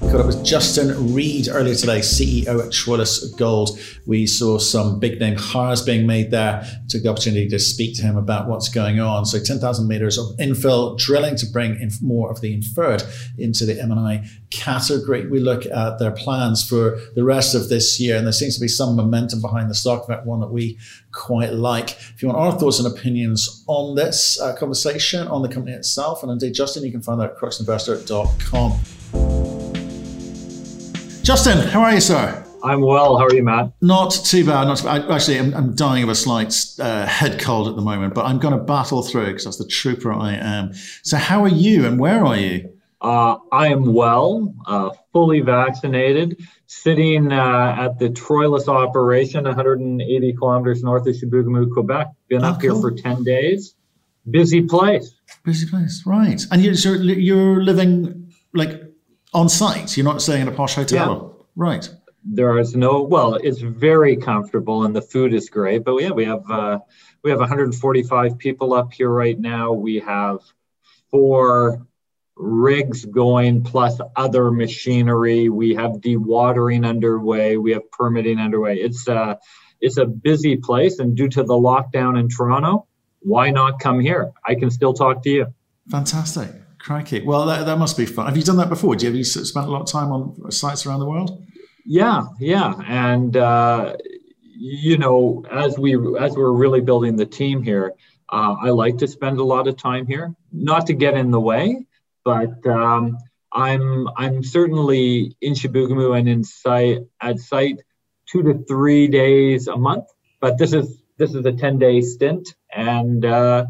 Caught up with Justin Reed earlier today, CEO at Troilus Gold. We saw some big name hires being made there. Took the opportunity to speak to him about what's going on. So 10,000 meters of infill drilling to bring in more of the inferred into the M&I category. We look at their plans for the rest of this year, and there seems to be some momentum behind the stock. That one that we quite like. If you want our thoughts and opinions on this uh, conversation, on the company itself, and indeed, Justin, you can find that at cruxinvestor.com. Justin, how are you, sir? I'm well. How are you, Matt? Not too bad. Not too bad. Actually, I'm, I'm, dying of a slight uh, head cold at the moment, but I'm going to battle through because that's the trooper I am. So, how are you, and where are you? Uh, I am well, uh, fully vaccinated, sitting uh, at the Troilus operation, 180 kilometers north of Chibougamau, Quebec. Been oh, up cool. here for 10 days. Busy place. Busy place, right? And you're, you're living like on site. You're not staying in a posh hotel, yeah. right? There is no. Well, it's very comfortable and the food is great. But yeah, we have uh, we have 145 people up here right now. We have four rigs going plus other machinery. We have dewatering underway. We have permitting underway. It's uh, it's a busy place, and due to the lockdown in Toronto, why not come here? I can still talk to you. Fantastic. Crikey. Well, that, that must be fun. Have you done that before? Do you, have you spent a lot of time on sites around the world? Yeah, yeah. And, uh, you know, as we as we're really building the team here, uh, I like to spend a lot of time here, not to get in the way, but um, I'm I'm certainly in Chibougamau and in site at site two to three days a month. But this is this is a ten day stint, and uh,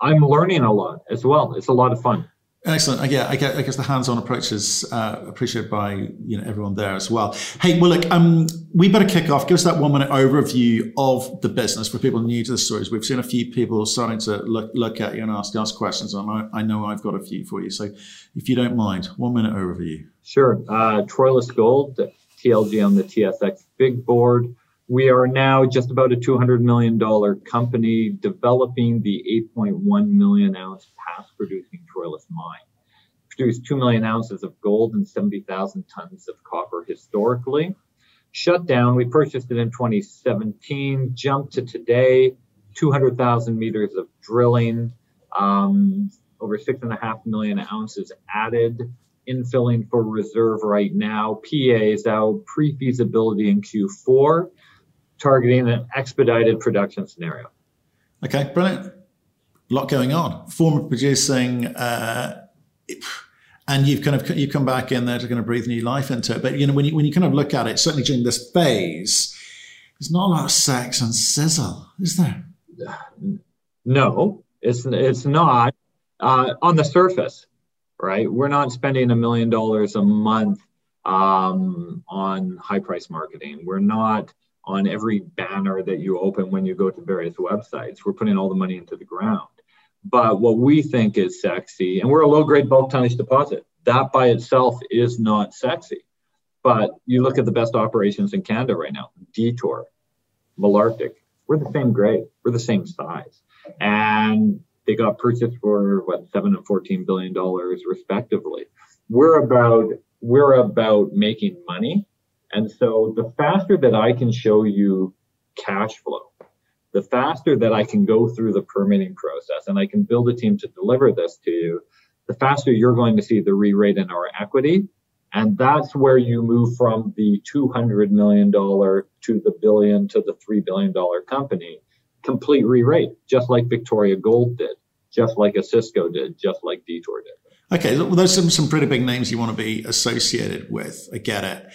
I'm learning a lot as well. It's a lot of fun. Excellent. I guess, I guess the hands-on approach is uh, appreciated by you know everyone there as well. Hey, well, look, um, we better kick off. Give us that one-minute overview of the business for people new to the stories. We've seen a few people starting to look look at you and ask us questions, and I, I know I've got a few for you. So, if you don't mind, one-minute overview. Sure. Uh, Troilus Gold, TLG on the TSX Big Board. We are now just about a $200 million company developing the 8.1 million ounce past producing Troilus mine. Produced 2 million ounces of gold and 70,000 tons of copper historically. Shut down, we purchased it in 2017, jumped to today, 200,000 meters of drilling, um, over 6.5 million ounces added, infilling for reserve right now. PA is out, pre feasibility in Q4 targeting an expedited production scenario. Okay, brilliant. A lot going on. Former producing, uh, and you've kind of you come back in there to kind of breathe new life into it. But you know, when you when you kind of look at it, certainly during this phase, there's not a lot of sex and sizzle, is there? No, it's it's not. Uh, on the surface, right? We're not spending a million dollars a month um, on high price marketing. We're not on every banner that you open when you go to various websites. We're putting all the money into the ground. But what we think is sexy, and we're a low grade bulk tonnage deposit, that by itself is not sexy. But you look at the best operations in Canada right now Detour, Malartic, we're the same grade, we're the same size. And they got purchased for what, seven and 14 billion dollars respectively. We're about we're about making money and so the faster that I can show you cash flow, the faster that I can go through the permitting process and I can build a team to deliver this to you, the faster you're going to see the re-rate in our equity. And that's where you move from the $200 million to the billion to the $3 billion company, complete re-rate, just like Victoria Gold did, just like Osisko did, just like Detour did. Okay, well, there's some, some pretty big names you want to be associated with. I get it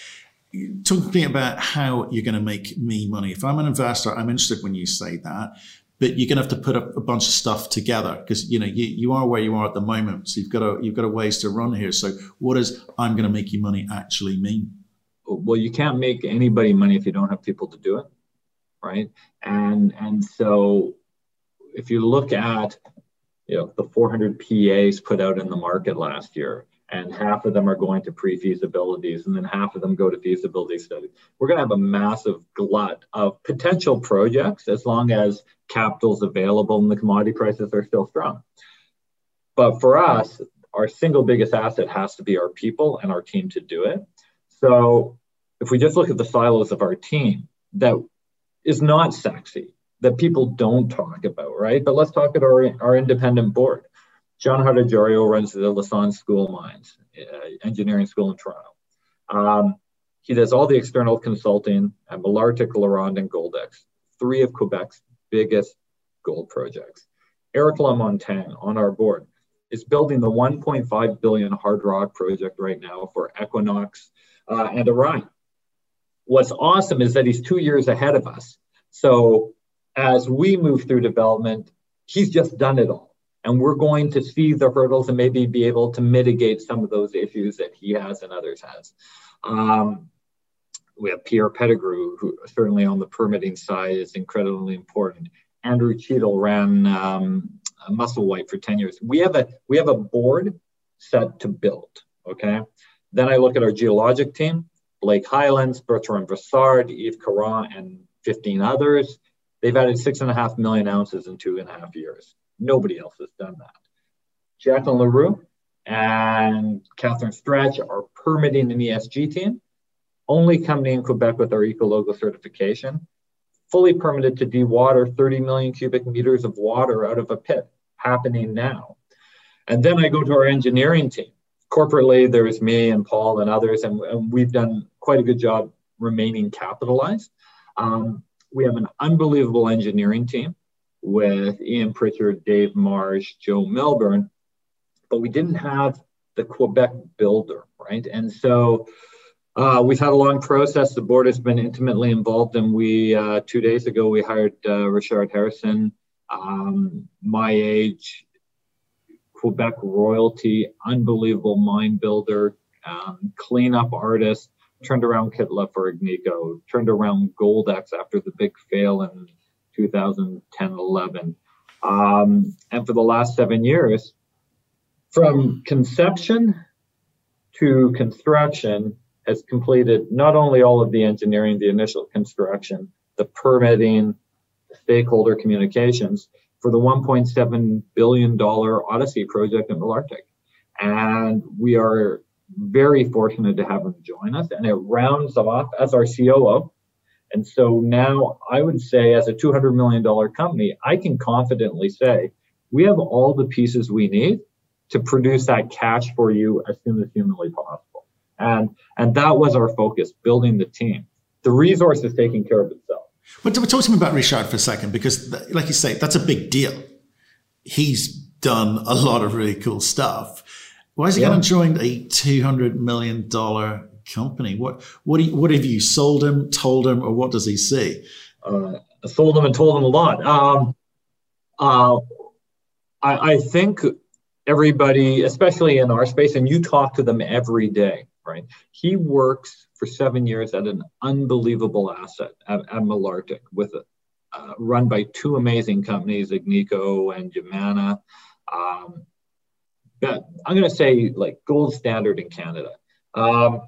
talk to me about how you're going to make me money. If I'm an investor, I'm interested when you say that, but you're going to have to put a, a bunch of stuff together because you know you, you are where you are at the moment. So you've got a you've got a ways to run here. So what does I'm going to make you money actually mean? Well, you can't make anybody money if you don't have people to do it, right? And and so if you look at you know the 400 PAs put out in the market last year, and half of them are going to pre-feasibilities and then half of them go to feasibility studies. We're going to have a massive glut of potential projects as long as capital's available and the commodity prices are still strong. But for us our single biggest asset has to be our people and our team to do it. So if we just look at the silos of our team that is not sexy that people don't talk about right? But let's talk about our, our independent board John Hadjigeorgiou runs the Lassonde School of Mines, uh, engineering school in Toronto. Um, he does all the external consulting at Malartic, LaRonde, and Goldex, three of Quebec's biggest gold projects. Eric Lamontagne on our board is building the 1.5 billion hard rock project right now for Equinox uh, and Orion. What's awesome is that he's two years ahead of us. So as we move through development, he's just done it all and we're going to see the hurdles and maybe be able to mitigate some of those issues that he has and others has. Um, we have Pierre Pettigrew, who certainly on the permitting side is incredibly important. Andrew Cheadle ran um, Musselwhite for 10 years. We have a we have a board set to build. Okay. Then I look at our geologic team, Blake Highlands, Bertrand Brassard, Yves Caron, and 15 others. They've added six and a half million ounces in two and a half years. Nobody else has done that. Jacqueline Leroux and Catherine Stretch are permitting an ESG team, only company in Quebec with our Ecologo certification, fully permitted to dewater 30 million cubic meters of water out of a pit, happening now. And then I go to our engineering team. Corporately, there's me and Paul and others, and, and we've done quite a good job remaining capitalized. Um, we have an unbelievable engineering team with Ian Pritchard, Dave Marsh, Joe Milburn, but we didn't have the Quebec builder, right? And so uh, we've had a long process. The board has been intimately involved, and we uh, two days ago we hired uh, Richard Harrison, um, my age, Quebec royalty, unbelievable mine builder, um, cleanup artist. Turned around Kittilä for Agnico, turned around Goldex after the big fail in 2010 11. Um, and for the last seven years, from conception to construction, has completed not only all of the engineering, the initial construction, the permitting, the stakeholder communications for the $1.7 billion Odyssey project in Malartic. And we are very fortunate to have him join us. And it rounds off as our COO and so now I would say, as a $200 million company, I can confidently say we have all the pieces we need to produce that cash for you as soon as humanly possible. And, and that was our focus, building the team. The resource is taking care of itself. But talk to me about Richard for a second, because like you say, that's a big deal. He's done a lot of really cool stuff. Why is he yeah. going to join a $200 million company? What what you, what have you sold him, told him, or what does he see? Uh, I sold him and told him a lot. Um, uh, I, I think everybody, especially in our space, and you talk to them every day, right? He works for seven years at an unbelievable asset at, at Malartic with a, uh, run by two amazing companies, Agnico and Yamana. Um, I'm going to say like gold standard in Canada. Um,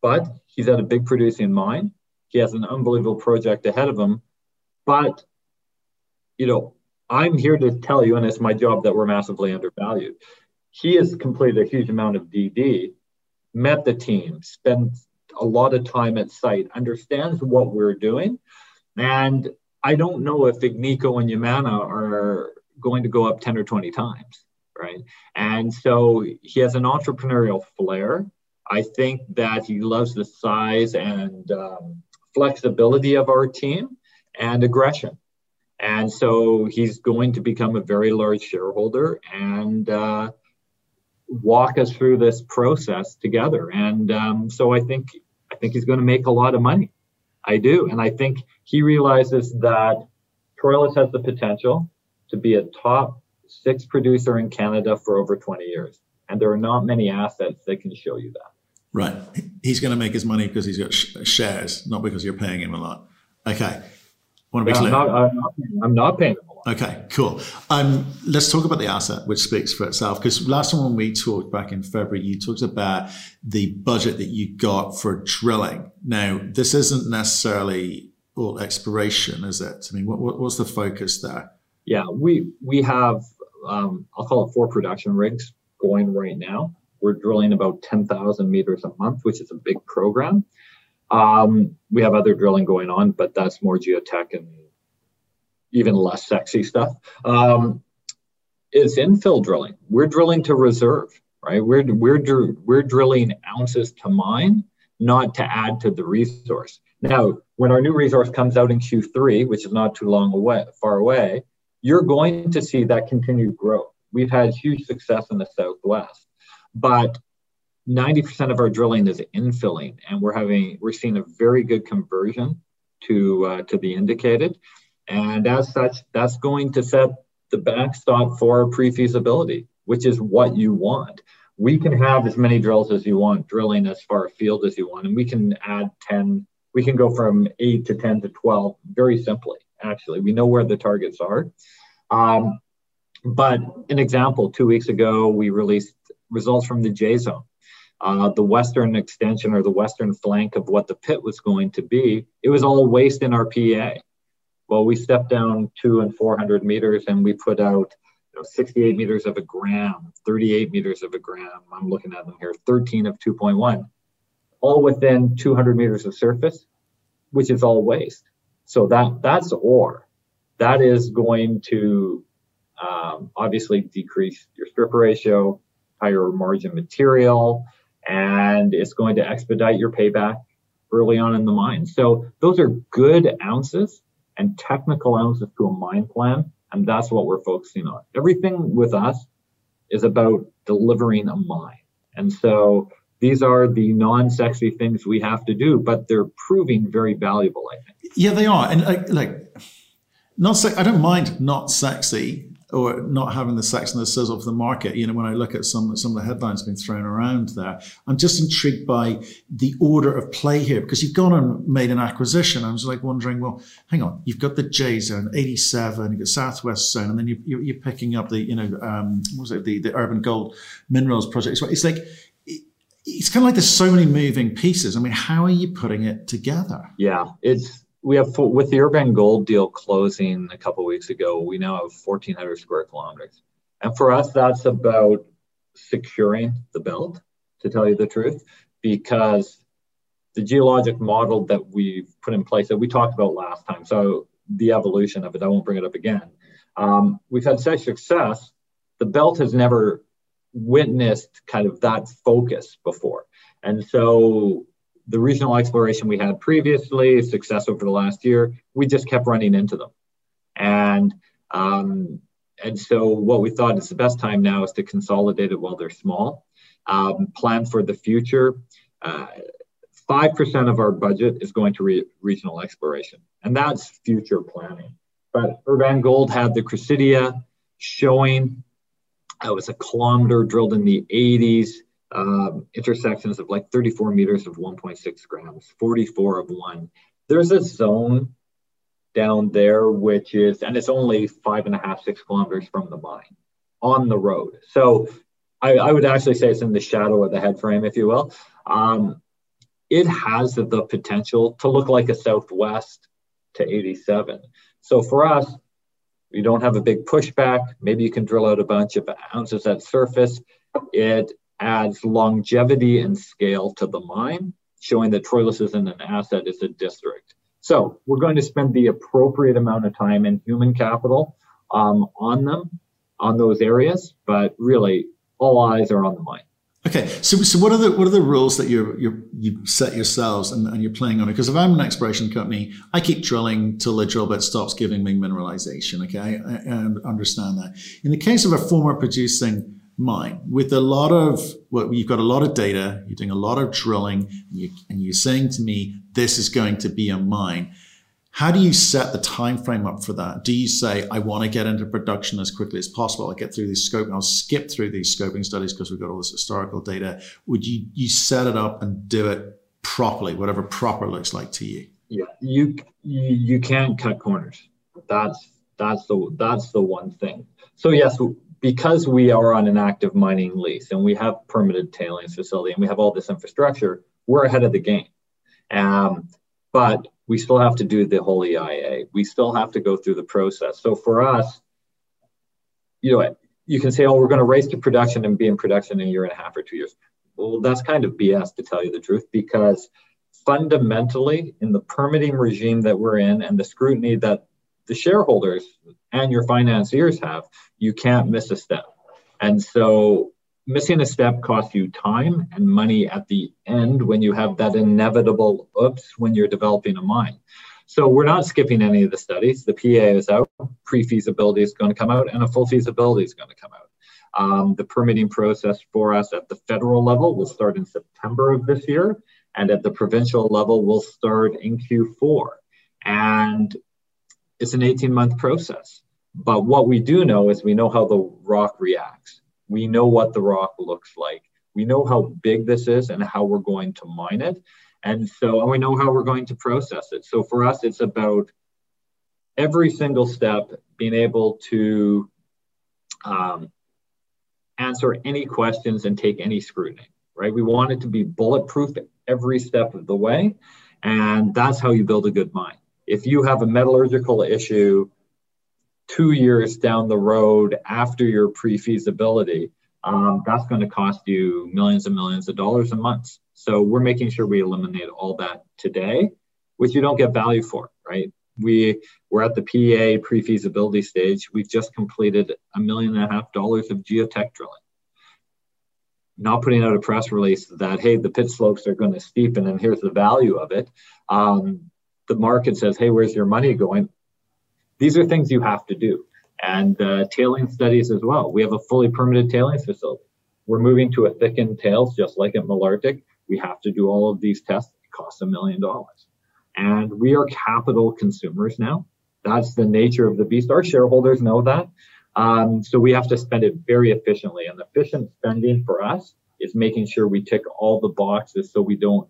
but he's at a big producing mine. He has an unbelievable project ahead of him. But, you know, I'm here to tell you, and it's my job that we're massively undervalued. He has completed a huge amount of DD, met the team, spent a lot of time at site, understands what we're doing. And I don't know if Agnico and Yamana are going to go up 10 or 20 times, right? And so he has an entrepreneurial flair. I think that he loves the size and um, flexibility of our team and aggression. And so he's going to become a very large shareholder and uh, walk us through this process together. And um, so I think I think he's going to make a lot of money. I do, and I think he realizes that Troilus has the potential to be a top six producer in Canada for over 20 years, and there are not many assets that can show you that. Right. He's going to make his money because he's got sh- shares, not because you're paying him a lot. Okay. Want to be Yeah, clear? I'm not, I'm not, I'm not paying him a lot. Okay, cool. Um, let's talk about the asset, which speaks for itself. Because last time when we talked back in February, you talked about the budget that you got for drilling. Now, this isn't necessarily all exploration, is it? I mean, what, what, what's the focus there? Yeah, we we have um, I'll call it four production rigs going right now. We're drilling about 10,000 meters a month, which is a big program. Um, we have other drilling going on, but that's more geotech and even less sexy stuff. Um, it's infill drilling. We're drilling to reserve, right? We're we're dr- we're drilling ounces to mine, not to add to the resource. Now, when our new resource comes out in Q3, which is not too long away, far away, you're going to see that continued growth. We've had huge success in the Southwest, but 90% of our drilling is infilling, and we're having we're seeing a very good conversion to uh, to the indicated, and as such, that's going to set the backstop for pre-feasibility, which is what you want. We can have as many drills as you want, drilling as far afield as you want, and we can add 10. We can go from eight to 10 to 12 very simply. Actually, we know where the targets are. Um, but an example, two weeks ago, we released results from the J zone. Uh, the western extension or the western flank of what the pit was going to be, it was all waste in our PA. Well, we stepped down two and 400 meters and we put out you know, 68 meters of a gram, 38 meters of a gram. I'm looking at them here, 13 of 2.1, all within 200 meters of surface, which is all waste. So that that's ore. That is going to um, obviously decrease your strip ratio, higher margin material, and it's going to expedite your payback early on in the mine. So those are good ounces and technical ounces to a mine plan, and that's what we're focusing on. Everything with us is about delivering a mine, and so these are the non-sexy things we have to do, but they're proving very valuable. I think. Yeah, they are, and like, like not. Se- I don't mind not sexy or not having the sex and the sizzle of the market. You know, when I look at some some of the headlines being thrown around there, I'm just intrigued by the order of play here because you've gone and made an acquisition. I was like wondering, well, hang on, you've got the J Zone, 87, you've got Southwest Zone, and then you, you, you're picking up the, you know, um, what was it, the, the Urban Gold Minerals project. It's like, it's kind of like there's so many moving pieces. I mean, how are you putting it together? Yeah, it's we have with the Urban Gold deal closing a couple weeks ago. We now have 1,400 square kilometers, and for us, that's about securing the belt. To tell you the truth, because the geologic model that we've put in place that we talked about last time, so the evolution of it, I won't bring it up again. Um, we've had such success. The belt has never witnessed kind of that focus before. And so the regional exploration we had previously, success over the last year, we just kept running into them. And um, and so what we thought is the best time now is to consolidate it while they're small, um, plan for the future. Uh, 5% of our budget is going to re- regional exploration, and that's future planning. But Urban Gold had the Crucidia showing it was a kilometer drilled in the 80s, um, intersections of like 34 meters of 1.6 grams, 44 of one. There's a zone down there, which is, and it's only five and a half, six kilometers from the mine on the road. So I, I would actually say it's in the shadow of the head frame, if you will. Um, it has the potential to look like a Southwest to 87. So for us, you don't have a big pushback. Maybe you can drill out a bunch of ounces at surface. It adds longevity and scale to the mine, showing that Troilus isn't an asset, it's a district. So we're going to spend the appropriate amount of time and human capital um, on them, on those areas, but really all eyes are on the mine. Okay, so so what are the what are the rules that you you set yourselves and, and you're playing on it? Because if I'm an exploration company, I keep drilling till the drill bit stops giving me mineralization. Okay, I, I understand that. In the case of a former producing mine, with a lot of well, you've got a lot of data, you're doing a lot of drilling, and, you, you're saying to me this is going to be a mine. How do you set the time frame up for that? Do you say, I want to get into production as quickly as possible? I'll get through these scoping, I'll skip through these scoping studies because we've got all this historical data. Would you you set it up and do it properly, whatever proper looks like to you? Yeah, you you, you can't cut corners. That's that's the that's the one thing. So yes, because we are on an active mining lease and we have permitted tailings facility and we have all this infrastructure, we're ahead of the game. Um, but we still have to do the whole EIA. We still have to go through the process. So for us, you know, you can say, oh, we're going to race to production and be in production in a year and a half or two years. Well, that's kind of BS to tell you the truth, because fundamentally, in the permitting regime that we're in and the scrutiny that the shareholders and your financiers have, you can't miss a step. And so missing a step costs you time and money at the end when you have that inevitable oops when you're developing a mine. So we're not skipping any of the studies. The PA is out, pre-feasibility is going to come out, and a full feasibility is going to come out. Um, the permitting process for us at the federal level will start in September of this year, and at the provincial level will start in Q4. And it's an 18 month process. But what we do know is we know how the rock reacts. We know what the rock looks like. We know how big this is and how we're going to mine it. And so, and we know how we're going to process it. So for us, it's about every single step being able to um, answer any questions and take any scrutiny, right? We want it to be bulletproof every step of the way. And that's how you build a good mine. If you have a metallurgical issue two years down the road after your pre-feasibility, um, that's going to cost you millions and millions of dollars a month. So we're making sure we eliminate all that today, which you don't get value for, right? We we're at the PEA pre-feasibility stage. We've just completed a million and a half dollars of geotech drilling. Not putting out a press release that hey, the pit slopes are going to steepen and here's the value of it. Um, the market says, hey, where's your money going? These are things you have to do. And uh, tailing studies as well. We have a fully permitted tailings facility. We're moving to a thickened tails, just like at Malartic. We have to do all of these tests. It costs a million dollars. And we are capital consumers now. That's the nature of the beast. Our shareholders know that. Um, so we have to spend it very efficiently. And efficient spending for us is making sure we tick all the boxes so we don't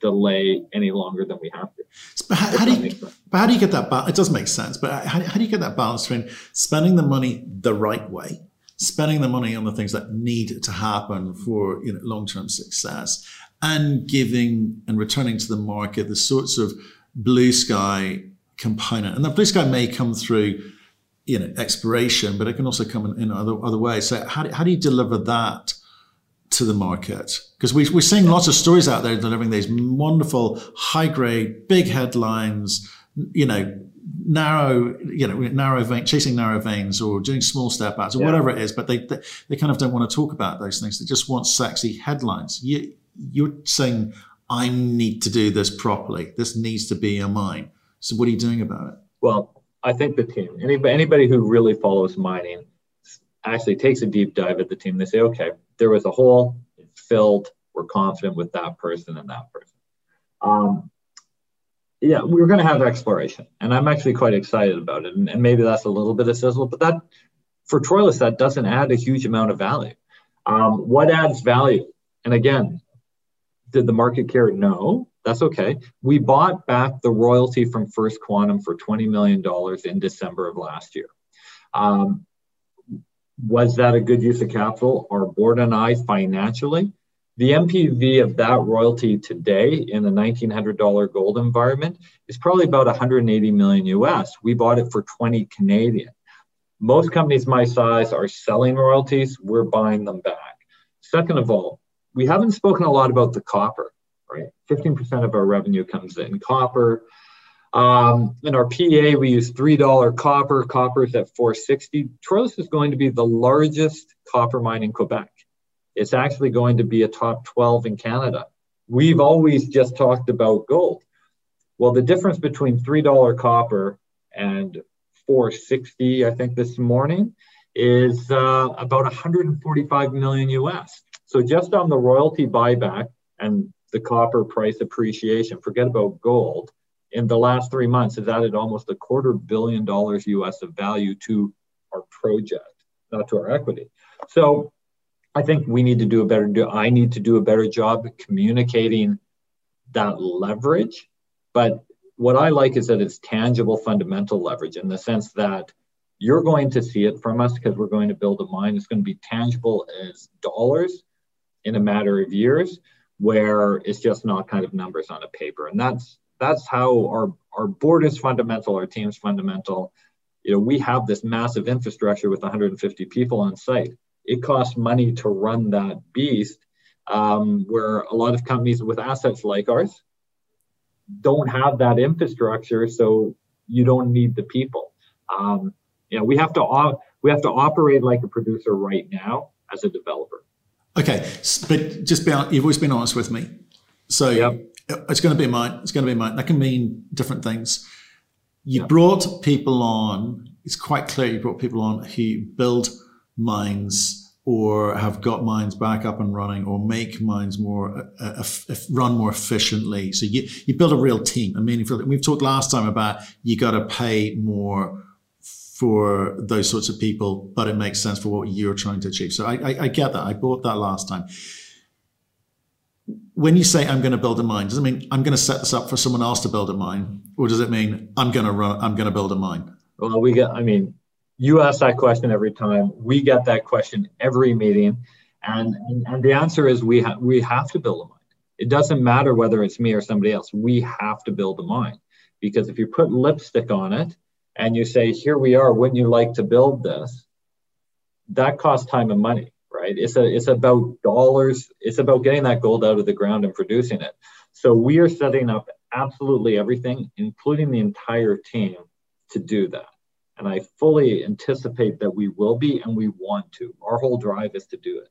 delay any longer than we have to. But how, how do you, but how do you get that balance? It does make sense, but how, how do you get that balance between spending the money the right way, spending the money on the things that need to happen for you know, long-term success, and giving and returning to the market the sorts of blue sky component. And the blue sky may come through you know exploration, but it can also come in, in other other ways. So how do, how do you deliver that? To the market. Because we, we're seeing lots of stories out there delivering these wonderful high grade big headlines you know narrow you know narrow vein chasing narrow veins or doing small step outs or yeah. whatever it is but they, they, they kind of don't want to talk about those things. They just want sexy headlines. You you're saying i need to do this properly. This needs to be a mine. So what are you doing about it? Well i think the team anybody, anybody who really follows mining actually takes a deep dive at the team. They say okay there was a hole, filled. We're confident with that person and that person. Um, yeah, we're going to have exploration, and I'm actually quite excited about it. And, and, maybe that's a little bit of sizzle, but that for Troilus that doesn't add a huge amount of value. Um, what adds value? And again, did the market care? No, that's okay. We bought back the royalty from First Quantum for $20 million in December of last year. Um, was that a good use of capital? Our board and I financially. The NPV of that royalty today in the $1,900 gold environment is probably about 180 million US. We bought it for 20 Canadian. Most companies my size are selling royalties. We're buying them back. Second of all, we haven't spoken a lot about the copper, right? 15% of our revenue comes in copper. Um, in our PA, we use $3 copper. Copper is at 460. Troilus is going to be the largest copper mine in Quebec. It's actually going to be a top 12 in Canada. We've always just talked about gold. Well, the difference between $3 copper and 460, I think this morning, is uh, about 145 million US. So just on the royalty buyback and the copper price appreciation, forget about gold, in the last three months has added almost a quarter billion dollars US of value to our project, not to our equity. So I think we need to do a better do I need to do a better job communicating that leverage. But what I like is that it's tangible fundamental leverage in the sense that you're going to see it from us because we're going to build a mine. It's going to be tangible as dollars in a matter of years, where it's just not kind of numbers on a paper. And that's that's how our our board is fundamental, our team's fundamental. You know, we have this massive infrastructure with 150 people on site. It costs money to run that beast, um, where a lot of companies with assets like ours don't have that infrastructure, so you don't need the people. Um, you know, we have to op- we have to operate like a producer right now as a developer. Okay, but just be you've always been honest with me, so yep. It's going to be mine. It's going to be mine. That can mean different things. You yep. brought people on. It's quite clear you brought people on who build mines or have got mines back up and running or make mines more uh, uh, run more efficiently. So you, you build a real team, a meaningful. We've talked last time about you got to pay more for those sorts of people, but it makes sense for what you're trying to achieve. So I, I, I get that. I bought that last time. When you say I'm going to build a mine, does it mean I'm going to set this up for someone else to build a mine, or does it mean I'm going to run? I'm going to build a mine? Well, we get. I mean, you ask that question every time. We get that question every meeting, and and, the answer is we have we have to build a mine. It doesn't matter whether it's me or somebody else. We have to build a mine because if you put lipstick on it and you say, "Here we are. Wouldn't you like to build this?" That costs time and money, right? It's a it's about dollars. It's about getting that gold out of the ground and producing it. So we are setting up absolutely everything, including the entire team, to do that. And I fully anticipate that we will be and we want to. Our whole drive is to do it.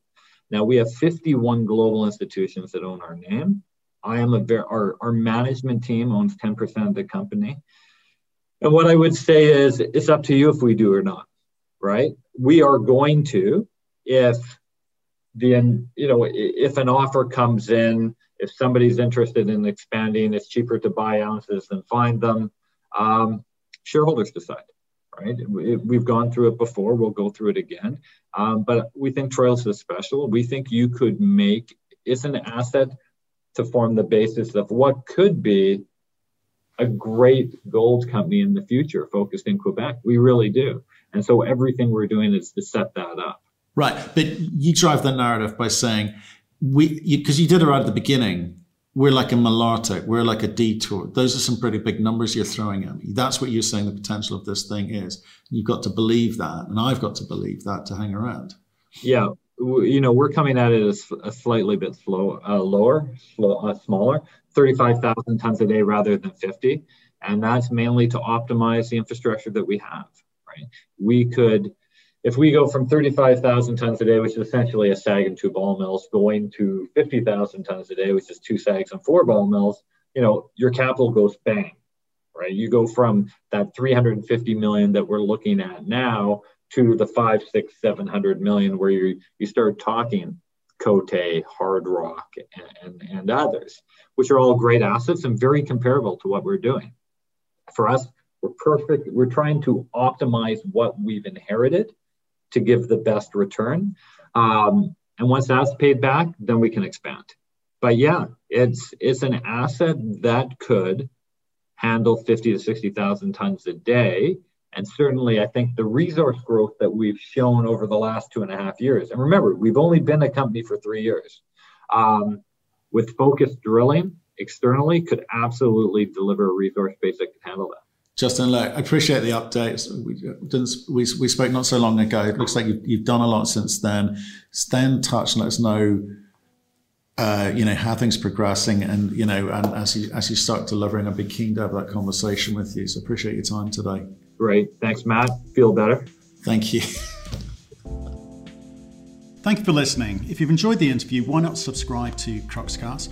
Now we have 51 global institutions that own our name. I am a our, our management team owns 10% of the company. And what I would say is it's up to you if we do or not, right? We are going to, if the, you know, if an offer comes in, if somebody's interested in expanding, it's cheaper to buy ounces than find them. Um, shareholders decide right? We've gone through it before. We'll go through it again. Um, but we think Troilus is special. We think you could make it's an asset to form the basis of what could be a great gold company in the future focused in Quebec. We really do. And so everything we're doing is to set that up. Right. But you drive the narrative by saying we because you, you did it right at the beginning we're like a Malartic, we're like a detour. Those are some pretty big numbers you're throwing at me. That's what you're saying the potential of this thing is. You've got to believe that, and I've got to believe that to hang around. Yeah, you know, we're coming at it as a slightly bit slow, uh, lower, slow, uh, smaller, 35,000 tons a day rather than 50. And that's mainly to optimize the infrastructure that we have, right? We could if we go from 35,000 tons a day, which is essentially a SAG and two ball mills, going to 50,000 tons a day, which is two SAGs and four ball mills, you know, your capital goes bang, right? You go from that 350 million that we're looking at now to the five, six, seven hundred million where you you start talking Côté, Hard Rock, and, and, and others, which are all great assets and very comparable to what we're doing. For us, we're perfect. We're trying to optimize what we've inherited to give the best return. Um, and once that's paid back, then we can expand. But yeah, it's it's an asset that could handle 50 to 60,000 tons a day. And certainly, I think the resource growth that we've shown over the last two and a half years, and remember, we've only been a company for three years, um, with focused drilling externally, could absolutely deliver a resource base that could handle that. Justin, look, I appreciate the updates. We, didn't, we, we spoke not so long ago. It looks like you've, you've done a lot since then. Stay in touch and let us know, uh, you know, how things are progressing. And, you know, and as you, as you start delivering, I'd be keen to have that conversation with you. So appreciate your time today. Great. Thanks, Matt. Feel better. Thank you. Thank you for listening. If you've enjoyed the interview, why not subscribe to Cruxcast?